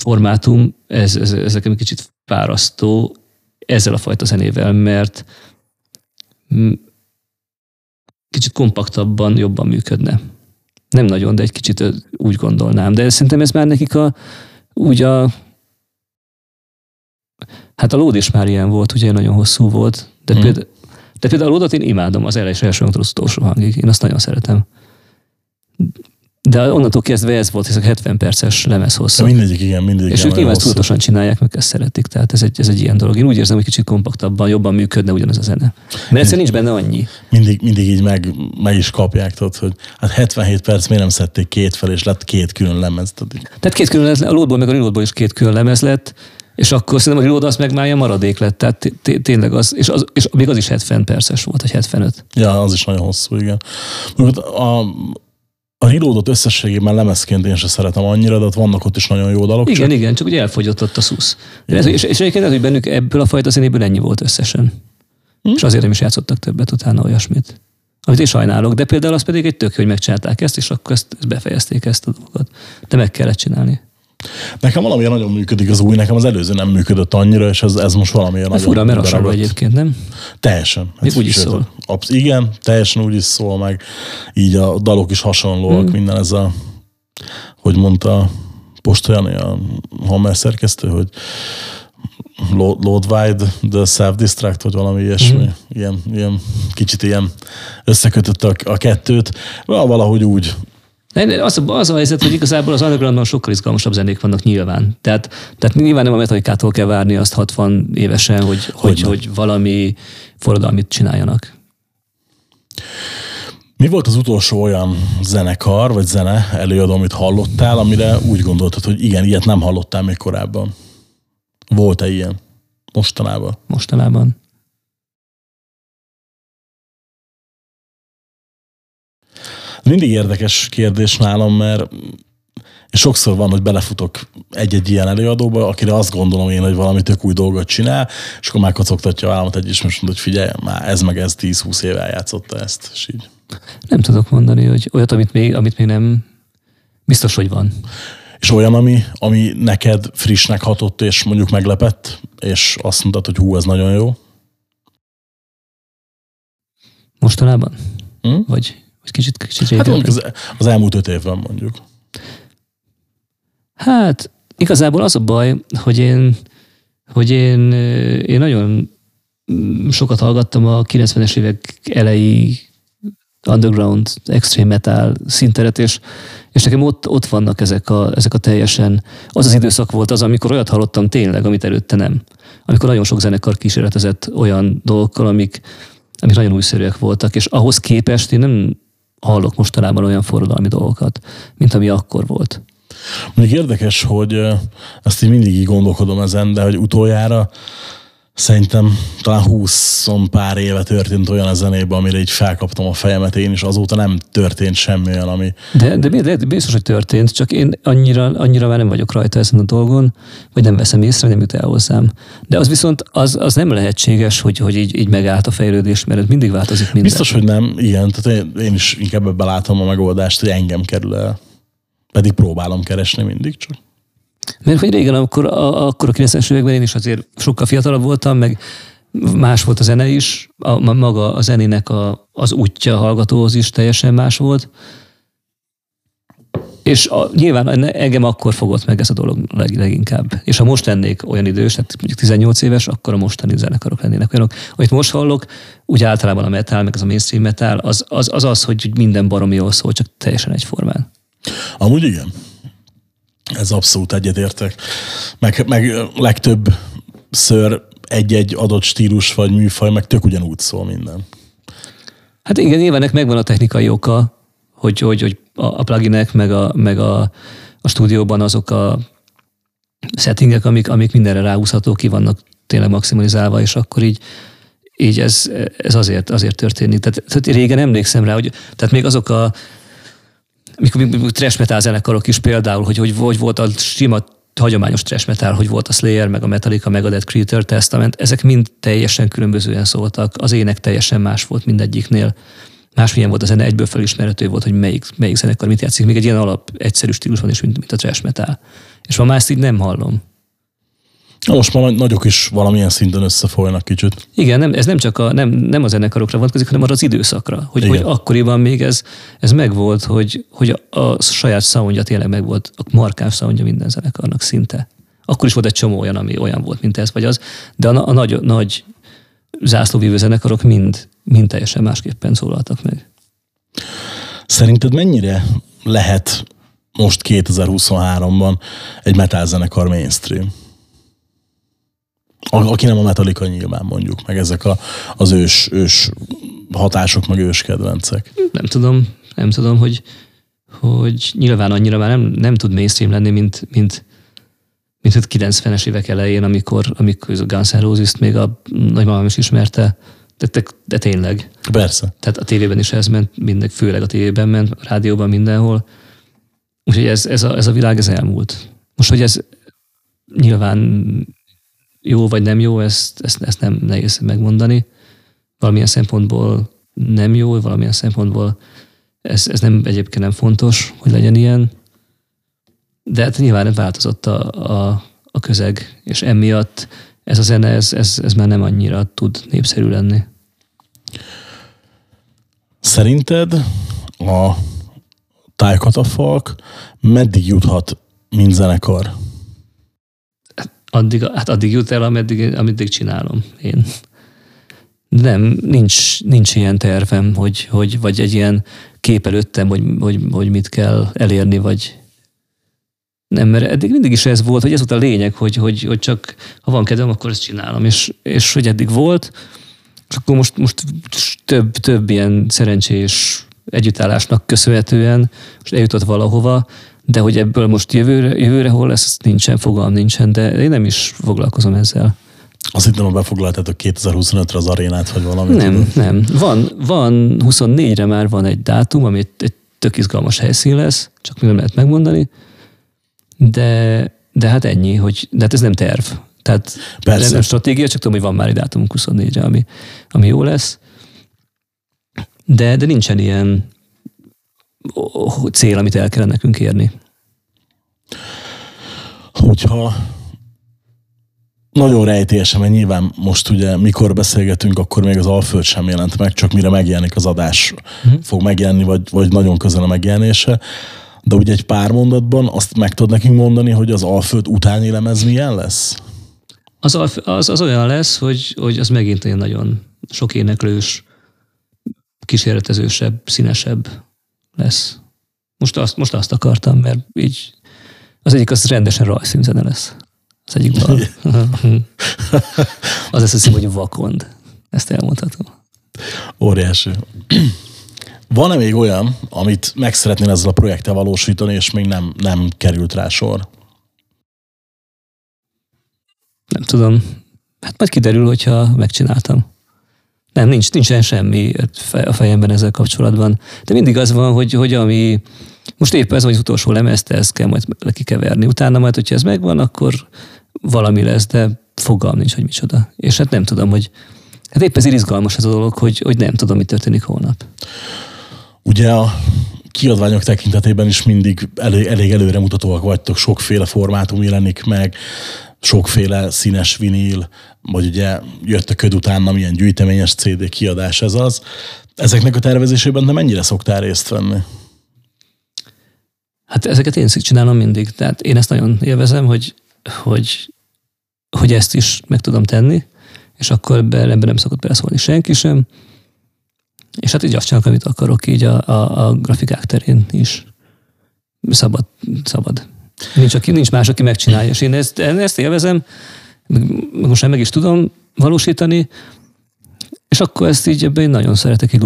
formátum, ez, ez, ez nekem egy kicsit fárasztó ezzel a fajta zenével, mert kicsit kompaktabban jobban működne. Nem nagyon, de egy kicsit úgy gondolnám. De szerintem ez már nekik a, úgy a Hát a lód is már ilyen volt, ugye nagyon hosszú volt, de, Hmm. például, de például a lódot én imádom az első első az utolsó hangig. Én azt nagyon szeretem. De onnantól kezdve ez volt, ez a 70 perces lemez hosszú. mindegyik igen, mindegyik És ők nyilván tudatosan csinálják, meg ezt szeretik. Tehát ez egy, ez egy ilyen dolog. Én úgy érzem, hogy kicsit kompaktabban, jobban működne ugyanez a zene. Mert egyszerűen nincs benne annyi. mindig, mindig így meg, meg is kapják, tudod, hogy hát 77 perc miért nem szedték két fel, és lett két külön lemez. Így- Tehát két külön lemez, a lódból meg a rilódból is két külön lemez lett, és akkor szerintem a rilód az meg már maradék lett. Tehát té- té- tényleg az, és, az, és még az is 70 perces volt, vagy 75. Ja, az is nagyon hosszú, igen. A, a Reloadot összességében lemezként én sem szeretem annyira, de ott vannak ott is nagyon jó dalok. Igen, csak igen, csak ugye elfogyott ott a szusz. Ez, és, és egyébként lehet, hogy bennük ebből a fajta zenéből ennyi volt összesen. Hm? És azért nem is játszottak többet utána olyasmit. Amit én sajnálok, de például az pedig egy tök, hogy megcsinálták ezt, és akkor ezt, ezt befejezték ezt a dolgot. De meg kellett csinálni. Nekem valamilyen nagyon működik az új, nekem az előző nem működött annyira, és ez, ez most Hát nagyon fura, mert hasonló egyébként, nem? Teljesen. Még úgy is sőt, szól. Absz- igen, teljesen úgy is szól, meg így a dalok is hasonlóak, Hmm. minden ez a, hogy mondta Postolyani, a Hammer szerkesztő, hogy load, wide, the self-distract, vagy valami ilyesmi. Hmm. Ilyen, ilyen, kicsit ilyen összekötött a, a kettőt. Valahogy úgy. Az, a- az a helyzet, hogy igazából az undergroundban sokkal izgalmasabb zenék vannak nyilván. Tehát, tehát nyilván nem a metalikától kell várni azt 60 évesen, hogy, hogy, hogy valami forradalmit csináljanak. Mi volt az utolsó olyan zenekar, vagy zene előadó, amit hallottál, amire úgy gondoltad, hogy igen, ilyet nem hallottál még korábban? Volt-e ilyen? Mostanában? mostanában. Mindig érdekes kérdés nálam, mert és sokszor van, hogy belefutok egy-egy ilyen előadóba, akire azt gondolom én, hogy valami tök új dolgot csinál, és akkor már kocogtatja a vállamat egy is, most mondja, hogy figyelj, már ez meg ez 10-20 éve eljátszotta ezt, és így. Nem tudok mondani, hogy olyat, amit még, amit még nem... Biztos, hogy van. És olyan, ami, ami neked frissnek hatott, és mondjuk meglepett, és azt mondtad, hogy hú, ez nagyon jó. Mostanában? Hm? Vagy, vagy kicsit, kicsit Hát mondjuk az, az elmúlt öt évben mondjuk. Hát igazából az a baj, hogy én, hogy én, én nagyon mm, sokat hallgattam a 90-es évek elejé underground, extreme metal szinteret, és, és nekem ott, ott vannak ezek a, ezek a teljesen, az az időszak volt az, amikor olyat hallottam tényleg, amit előtte nem. Amikor nagyon sok zenekar kísérletezett olyan dolgokkal, amik, amik nagyon újszerűek voltak, és ahhoz képest én nem hallok mostanában olyan forradalmi dolgokat, mint ami akkor volt. Mondjuk érdekes, hogy ezt így mindig így gondolkodom ezen, de hogy utoljára szerintem talán 20 pár éve történt olyan a zenében, amire így felkaptam a fejemet én is, azóta nem történt semmi olyan, ami... De, de miért- biztos, hogy történt, csak én annyira, annyira már nem vagyok rajta ezen a dolgon, vagy nem veszem észre, nem jut el hozzám. De az viszont az, az nem lehetséges, hogy, hogy így, így megállt a fejlődés, mert mindig változik minden. Biztos, hogy nem, igen, tehát én, én is inkább ebben látom a megoldást, hogy engem kerül el. Pedig próbálom keresni mindig csak. Mert hogy régen, akkor a, akkor a 90-es években én is azért sokkal fiatalabb voltam, meg más volt a zene is, a, ma- maga a zenének a, az útja a hallgatóhoz is teljesen más volt. És a, nyilván engem akkor fogott meg ez a dolog leg, leginkább. És ha most lennék olyan idős, hát mondjuk 18 éves, akkor a mostani zenekarok lennének olyanok. Amit most hallok, úgy általában a metal, meg az a mainstream metal, az az, az, az hogy minden baromi jól szól, csak teljesen egyformán. Amúgy igen. Ez abszolút egyetértek. Meg, meg legtöbb ször egy-egy adott stílus vagy műfaj, meg tök ugyanúgy szól minden. Hát igen, nyilván megvan a technikai oka, hogy, hogy, hogy a pluginek, meg a, meg a, a stúdióban azok a settingek, amik, amik mindenre ráhúzható, ki vannak tényleg maximalizálva, és akkor így, így ez, ez azért, azért történik. Tehát, tehát régen emlékszem rá, hogy tehát még azok a mikor, mikor trash metal zenekarok is például, hogy, hogy, hogy volt a sima hagyományos trash metal, hogy volt a Slayer, meg a Metallica, meg a Dead Creator Testament, ezek mind teljesen különbözően szóltak. Az ének teljesen más volt mindegyiknél. Másmilyen volt a zene, egyből felismerhető volt, hogy melyik, melyik zenekar mit játszik. Még egy ilyen alap, egyszerű stílus van is, mint, mint a trash metal. És ma már ezt így nem hallom. Most már nagyok is valamilyen szinten összefolynak kicsit. Igen, nem, ez nem csak a, nem, nem a zenekarokra vonatkozik, hanem arra az időszakra. Hogy, Igen. hogy akkoriban még ez, ez megvolt, hogy, hogy a, a saját soundja tényleg megvolt, a markáns soundja minden zenekarnak szinte. Akkor is volt egy csomó olyan, ami olyan volt, mint ez vagy az, de a, a nagy, nagy zászlóvívő zenekarok mind, mind teljesen másképpen szólaltak meg. Szerinted mennyire lehet most 2023-ban egy metal zenekar mainstream? Aki nem a Metallica nyilván mondjuk, meg ezek a, az ős, ős hatások, meg ős kedvencek. Nem tudom, nem tudom, hogy, hogy nyilván annyira már nem, nem tud mainstream lenni, mint, mint, mint a 90-es évek elején, amikor, amikor a Guns N' Roses-t még a nagymamám is ismerte, de, de, de tényleg. Persze. Tehát a tévében is ez ment, minden, főleg a tévében ment, a rádióban mindenhol. Úgyhogy ez, ez, a, ez a világ ez elmúlt. Most, hogy ez nyilván jó vagy nem jó, ezt, ezt, ezt nem nehéz megmondani. Valamilyen szempontból nem jó, valamilyen szempontból ez, ez nem egyébként nem fontos, hogy legyen ilyen. De hát nyilván változott a, a, a közeg, és emiatt ez a zene, ez, ez, ez már nem annyira tud népszerű lenni. Szerinted a tájkatafalk meddig juthat, mint zenekar? Addig, hát addig jut el, ameddig, ameddig csinálom én. Nem, nincs, nincs ilyen tervem, hogy, hogy, vagy egy ilyen kép előttem, hogy, hogy, hogy mit kell elérni, vagy nem, mert eddig mindig is ez volt, hogy ez volt a lényeg, hogy, hogy, hogy csak ha van kedvem, akkor ezt csinálom, és, és hogy eddig volt, és akkor most, most több, több ilyen szerencsés együttállásnak köszönhetően most eljutott valahova, de hogy ebből most jövőre, jövőre hol lesz, nincsen, fogalm nincsen, de én nem is foglalkozom ezzel. Azt hittem, hogy befoglaltátok 2025-re az arénát, vagy valami. Nem, nem. Van, van 24-re már van egy dátum, ami egy, egy tök izgalmas helyszín lesz, csak még nem lehet megmondani, de, de hát ennyi, hogy, de hát ez nem terv. Tehát Persze. nem stratégia, csak tudom, hogy van már egy dátum 24-re, ami, ami jó lesz. De, de nincsen ilyen cél, amit el kellene nekünk érni. Hogyha nagyon rejtélyesen, mert nyilván most ugye mikor beszélgetünk, akkor még az Alföld sem jelent meg, csak mire megjelenik az adás, uh-huh. fog megjelenni, vagy, vagy nagyon közel a megjelenése. De ugye egy pár mondatban azt meg tudod nekünk mondani, hogy az Alföld utáni lemez milyen lesz? Az, az, az olyan lesz, hogy, hogy az megint olyan nagyon sok éneklős, kísérletezősebb, színesebb lesz. Most azt, most azt akartam, mert így az egyik az rendesen rajzszínzene lesz. Az egyik *laughs* bal. *laughs* az lesz a hogy vakond. Ezt elmondhatom. Óriási. Van-e még olyan, amit meg szeretnél ezzel a projekttel valósítani, és még nem, nem került rá sor? Nem tudom. Hát majd kiderül, hogyha megcsináltam. Nem, nincs, nincsen semmi a fejemben ezzel kapcsolatban. De mindig az van, hogy, hogy ami, most éppen ez, hogy az utolsó lemezt, ezt kell majd kikeverni. Utána majd, hogyha ez megvan, akkor valami lesz, de fogalm nincs, hogy micsoda. És hát nem tudom, hogy hát épp ez izgalmas ez a dolog, hogy, hogy nem tudom, mi történik holnap. Ugye a kiadványok tekintetében is mindig elég, elég előremutatóak vagytok, sokféle formátum jelenik meg, sokféle színes vinil, vagy ugye jött a köd utána milyen gyűjteményes CD kiadás ez az. Ezeknek a tervezésében te mennyire szoktál részt venni? Hát ezeket én csinálom mindig. Tehát én ezt nagyon élvezem, hogy, hogy, hogy ezt is meg tudom tenni, és akkor ebben, ebben nem szokott beleszólni senki sem. És hát így azt csinálok, amit akarok így a, a, a grafikák terén is. Szabad, szabad. Nincs, aki, nincs más, aki megcsinálja, és én ezt, ezt élvezem, most már meg is tudom valósítani, és akkor ezt így ebben én nagyon szeretek így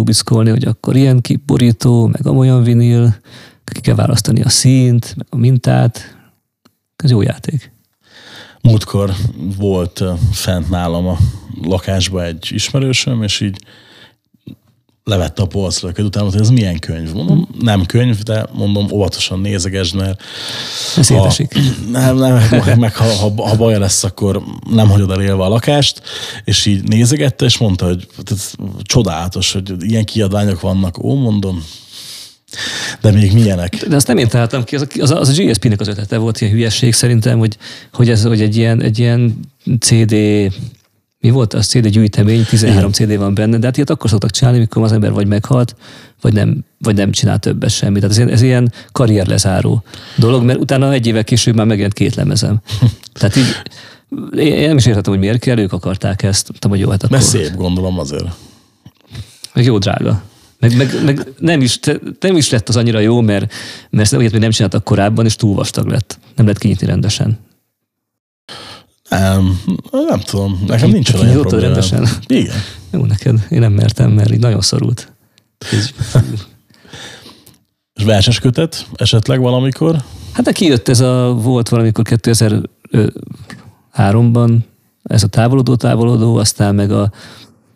hogy akkor ilyen kiborító, meg amolyan vinil, ki kell választani a színt, meg a mintát. Ez jó játék. Múltkor volt fent nálam a lakásban egy ismerősöm, és így levette a polcra, hogy utána hogy ez milyen könyv. Mondom, nem könyv, de mondom, óvatosan nézegesd, mert Ez szétesik. nem, nem, meg, ha, ha, ha baja lesz, akkor nem hagyod el élve a lakást, és így nézegette, és mondta, hogy ez csodálatos, hogy ilyen kiadványok vannak. Ó, mondom, de még milyenek. De azt nem én találtam ki, az a, az a, az a GSP-nek az ötlete volt ilyen hülyesség szerintem, hogy, hogy ez hogy egy ilyen, egy ilyen CD mi volt az CD gyűjtemény, 13 Igen. CD van benne, de hát ilyet akkor szoktak csinálni, mikor az ember vagy meghalt, vagy nem, vagy nem csinál többet semmit. Tehát ez, ez ilyen karrierlezáró dolog, mert utána egy évvel később már megjelent két lemezem. *laughs* Tehát így, én nem is értettem, hogy miért kell, ők akarták ezt. Tudom, hogy jó, hát akkor... Mert szép, gondolom azért. Meg jó drága. Meg, meg, meg nem, is, nem is lett az annyira jó, mert, mert olyat még nem csináltak korábban, és túl vastag lett. Nem lett kinyitni rendesen. Nem, nem tudom. Nekem nincs olyan Kinyitott rendesen? Igen. Jó neked. Én nem mertem, mert így nagyon szorult. Így, És verses kötet esetleg valamikor? Hát neki jött ez a, volt valamikor 2003-ban ez a távolodó távolodó, aztán meg, a,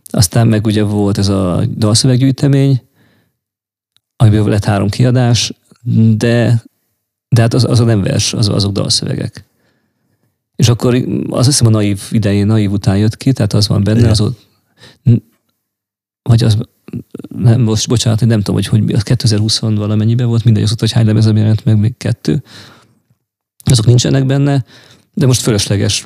aztán meg ugye volt ez a dalszöveggyűjtemény, amiből lett három kiadás, de, de hát az, az a nem vers, az, azok dalszövegek. És akkor azt hiszem a naív idején, naív után jött ki, tehát az van benne, Igen. az ott, vagy az, nem, most bocsánat, nem tudom, hogy, hogy az 2020 valamennyiben volt, mindegy, az ott, hogy hány lemezem jelent meg, még kettő. Azok nincsenek benne, de most fölösleges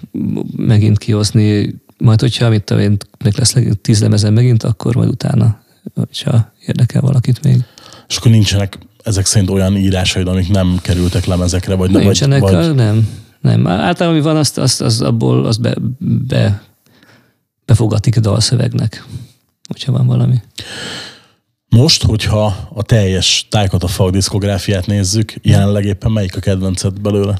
megint kihozni, majd hogyha, mit tudom én, meg lesz leg- tíz lemezem megint, akkor majd utána, hogyha érdekel valakit még. És akkor nincsenek ezek szerint olyan írásaid, amik nem kerültek lemezekre, vagy nem. Nincsenek, vagy... vagy... nem. Nem, általában ami van, azt, azt, azt abból az be, be, befogatik a dalszövegnek, hogyha van valami. Most, hogyha a teljes tájkat a fag diszkográfiát nézzük, jelenleg éppen melyik a kedvenced belőle?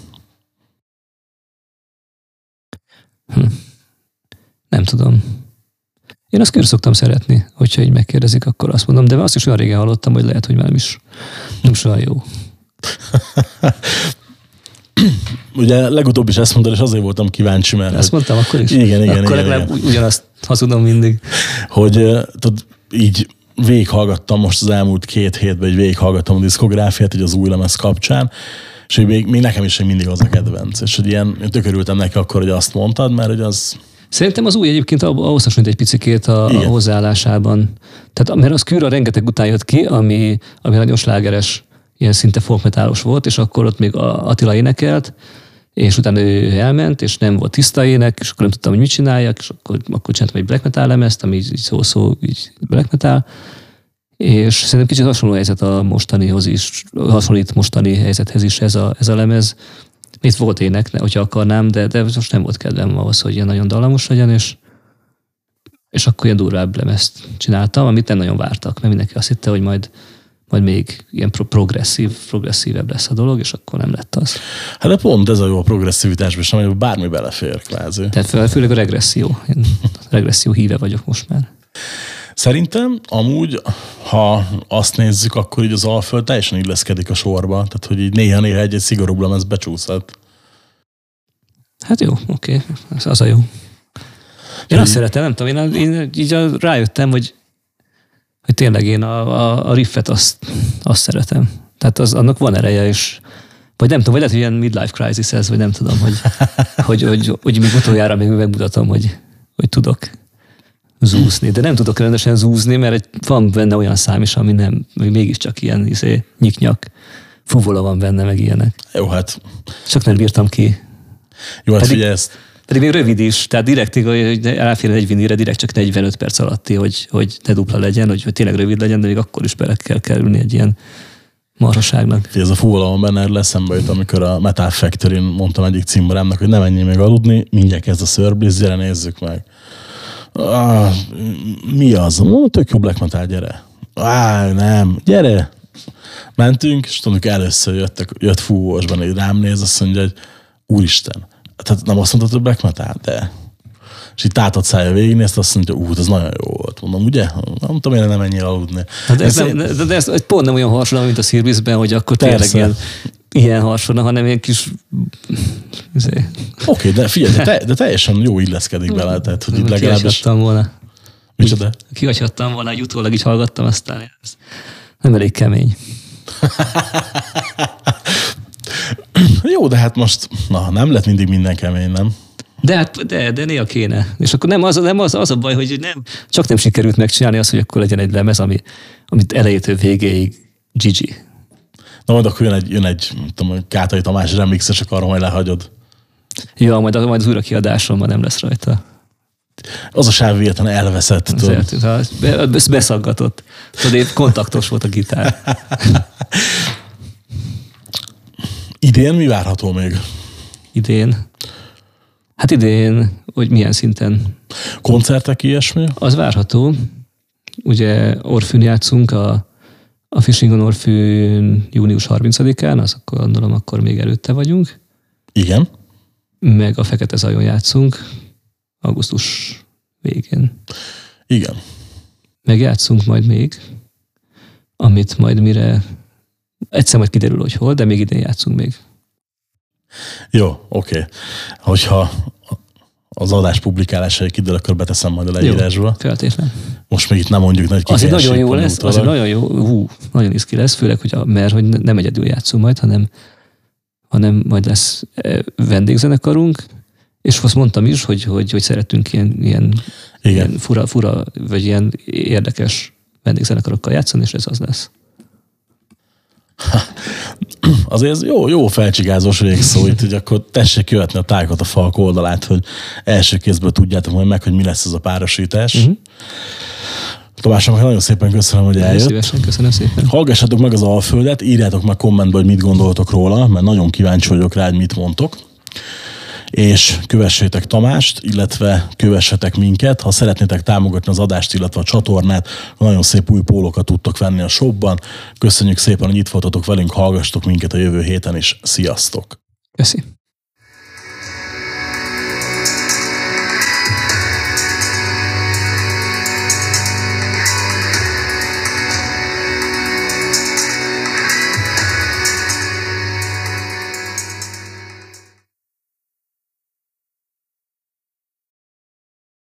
Nem tudom. Én azt körül szoktam szeretni, hogyha így megkérdezik, akkor azt mondom, de azt is olyan régen hallottam, hogy lehet, hogy már nem is, nem is olyan jó. *laughs* Ugye legutóbb is ezt mondtad, és azért voltam kíváncsi, mert Ezt mondtam akkor is? Igen, igen, Akkor igen, legalább igen. ugy- ugyanazt hazudom mindig. hogy tudod, így végighallgattam most az elmúlt két hétben, hogy végighallgattam a diszkográfiát, így az új lemez kapcsán, és még, még nekem is mindig az a kedvenc. És hogy ilyen, én tök örültem neki akkor, hogy azt mondtad, mert hogy az, Szerintem az új egyébként ahhoz hasonlít egy picikét a, a Igen. hozzáállásában. Tehát, mert az Kűra rengeteg után jött ki, ami, ami nagyon slágeres, ilyen szinte folkmetálos volt, és akkor ott még Attila énekelt, és utána ő elment, és nem volt tiszta ének, és akkor nem tudtam, hogy mit csináljak, és akkor, akkor csináltam egy black metal lemezt, ami így szó-szó így black metal, és szerintem kicsit hasonló helyzet a mostanihoz is, hasonlít mostani helyzethez is ez a, ez a lemez. Itt volt ének, ne- hogyha akarnám, de, de most nem volt kedvem ahhoz, hogy ilyen nagyon dallamos legyen, és, és akkor ilyen durvább lemezt csináltam, amit nem nagyon vártak, mert mindenki azt hitte, hogy majd, majd még ilyen pro- progresszív, progresszívebb lesz a dolog, és akkor nem lett az. hát de pont ez a jó a progresszivitásban, és nem, hogy bármi belefér kvázi. Tehát fő- főleg a regresszió. Én regresszió híve vagyok most már. Szerintem amúgy, ha azt nézzük, akkor így az Alföld teljesen illeszkedik a sorba. Tehát, hogy így néha-néha egy, egy szigorúbb lemez becsúszhat. Hát jó, oké, az, az a jó. Én azt szeretem, nem tudom, én, én így rájöttem, hogy, hogy tényleg én a, a, a riffet azt, azt szeretem. Tehát az, annak van ereje, és vagy nem tudom, vagy lehet, hogy ilyen midlife crisis ez, vagy nem tudom, hogy, *laughs* hogy, hogy, hogy még utoljára még megmutatom, hogy, hogy tudok zúzni. De nem tudok rendesen zúzni, mert egy, van benne olyan szám is, ami nem, mégiscsak ilyen izé, nyiknyak, fuvola van benne, meg ilyenek. Jó, hát, Csak nem bírtam ki. jó, hát Pedig- figyelj ezt. Pedig még rövid is, tehát direkt, hogy ráfér egy vinire, direkt csak 45 perc alatti, hogy, hogy ne dupla legyen, hogy, hogy tényleg rövid legyen, de még akkor is bele kell kerülni egy ilyen marhaságnak. Ez a van benne, erről eszembe jut, amikor a Metal Factory-n mondtam egyik cimborámnak, hogy ne menjél még aludni, mindjárt kezd a Surbliss, gyere nézzük meg. Ah, mi az? Mondom, tök jó black metal, gyere. Á, nem, gyere. Mentünk, és tudjuk, először jöttek, jött fúvósban, így rám néz, azt mondja, hogy úristen, tehát nem azt mondtad, hogy black metal, de és így tátott szája végignézte, azt mondja, ú, ez nagyon jó volt. Mondom, ugye? Nem tudom, én nem menjél aludni. Hát de ez, nem, de, de ez pont nem olyan harsona, mint a Sirvisben, hogy akkor tényleg Persze. ilyen, ilyen harsona, hanem ilyen kis... izé, Oké, de figyelj, de, te, de teljesen jó illeszkedik bele, tehát hogy itt legalábbis... volna. Micsoda? Kihagyhattam volna, hogy utólag így hallgattam, aztán ez nem elég kemény. *laughs* Jó, de hát most, na, nem lett mindig minden kemény, nem? De, hát, de, de néha kéne. És akkor nem az, nem az, az a baj, hogy nem, csak nem sikerült megcsinálni azt, hogy akkor legyen egy lemez, ami, amit elejétől végéig Gigi. Na majd akkor jön egy, jön egy tudom, Kátai Tamás remix, és akkor majd lehagyod. Ja, majd, majd az újra kiadáson már nem lesz rajta. Az a sáv véletlen elveszett. tudod. Be- beszaggatott. Tudod, kontaktos volt a gitár. *laughs* Idén mi várható még? Idén. Hát idén, hogy milyen szinten. Koncertek, ilyesmi? Az várható. Ugye Orfűn játszunk, a, a Fishing on Orfűn június 30-án, az akkor gondolom akkor még előtte vagyunk. Igen. Meg a Fekete Zajon játszunk augusztus végén. Igen. Meg játszunk majd még, amit majd mire egyszer majd kiderül, hogy hol, de még idén játszunk még. Jó, oké. Okay. Hogyha az adás publikálása kiderül, akkor beteszem majd a leírásba. Feltétlen. Most még itt nem mondjuk nagy Az egy nagyon jó lesz, utólag. az egy nagyon jó, hú, nagyon izgi lesz, főleg, hogy a, mert hogy nem egyedül játszunk majd, hanem, hanem majd lesz eh, vendégzenekarunk, és azt mondtam is, hogy, hogy, hogy szeretünk ilyen, ilyen, Igen. ilyen fura, fura, vagy ilyen érdekes vendégzenekarokkal játszani, és ez az lesz. *laughs* Azért ez jó, jó felcsigázós végszó itt, hogy akkor tessék követni a tájkat a falk oldalát, hogy első kézből tudjátok majd meg, hogy mi lesz ez a párosítás. Mhm. Uh-huh. Tamásnak nagyon szépen köszönöm, hogy eljött. szívesen, köszönöm szépen. Hallgassátok meg az Alföldet, írjátok meg kommentbe, hogy mit gondoltok róla, mert nagyon kíváncsi vagyok rá, hogy mit mondtok. És kövessétek Tamást, illetve kövessetek minket. Ha szeretnétek támogatni az adást, illetve a csatornát, nagyon szép új pólókat tudtok venni a shopban. Köszönjük szépen, hogy itt voltatok velünk, hallgastok minket a jövő héten is. Sziasztok! Köszi.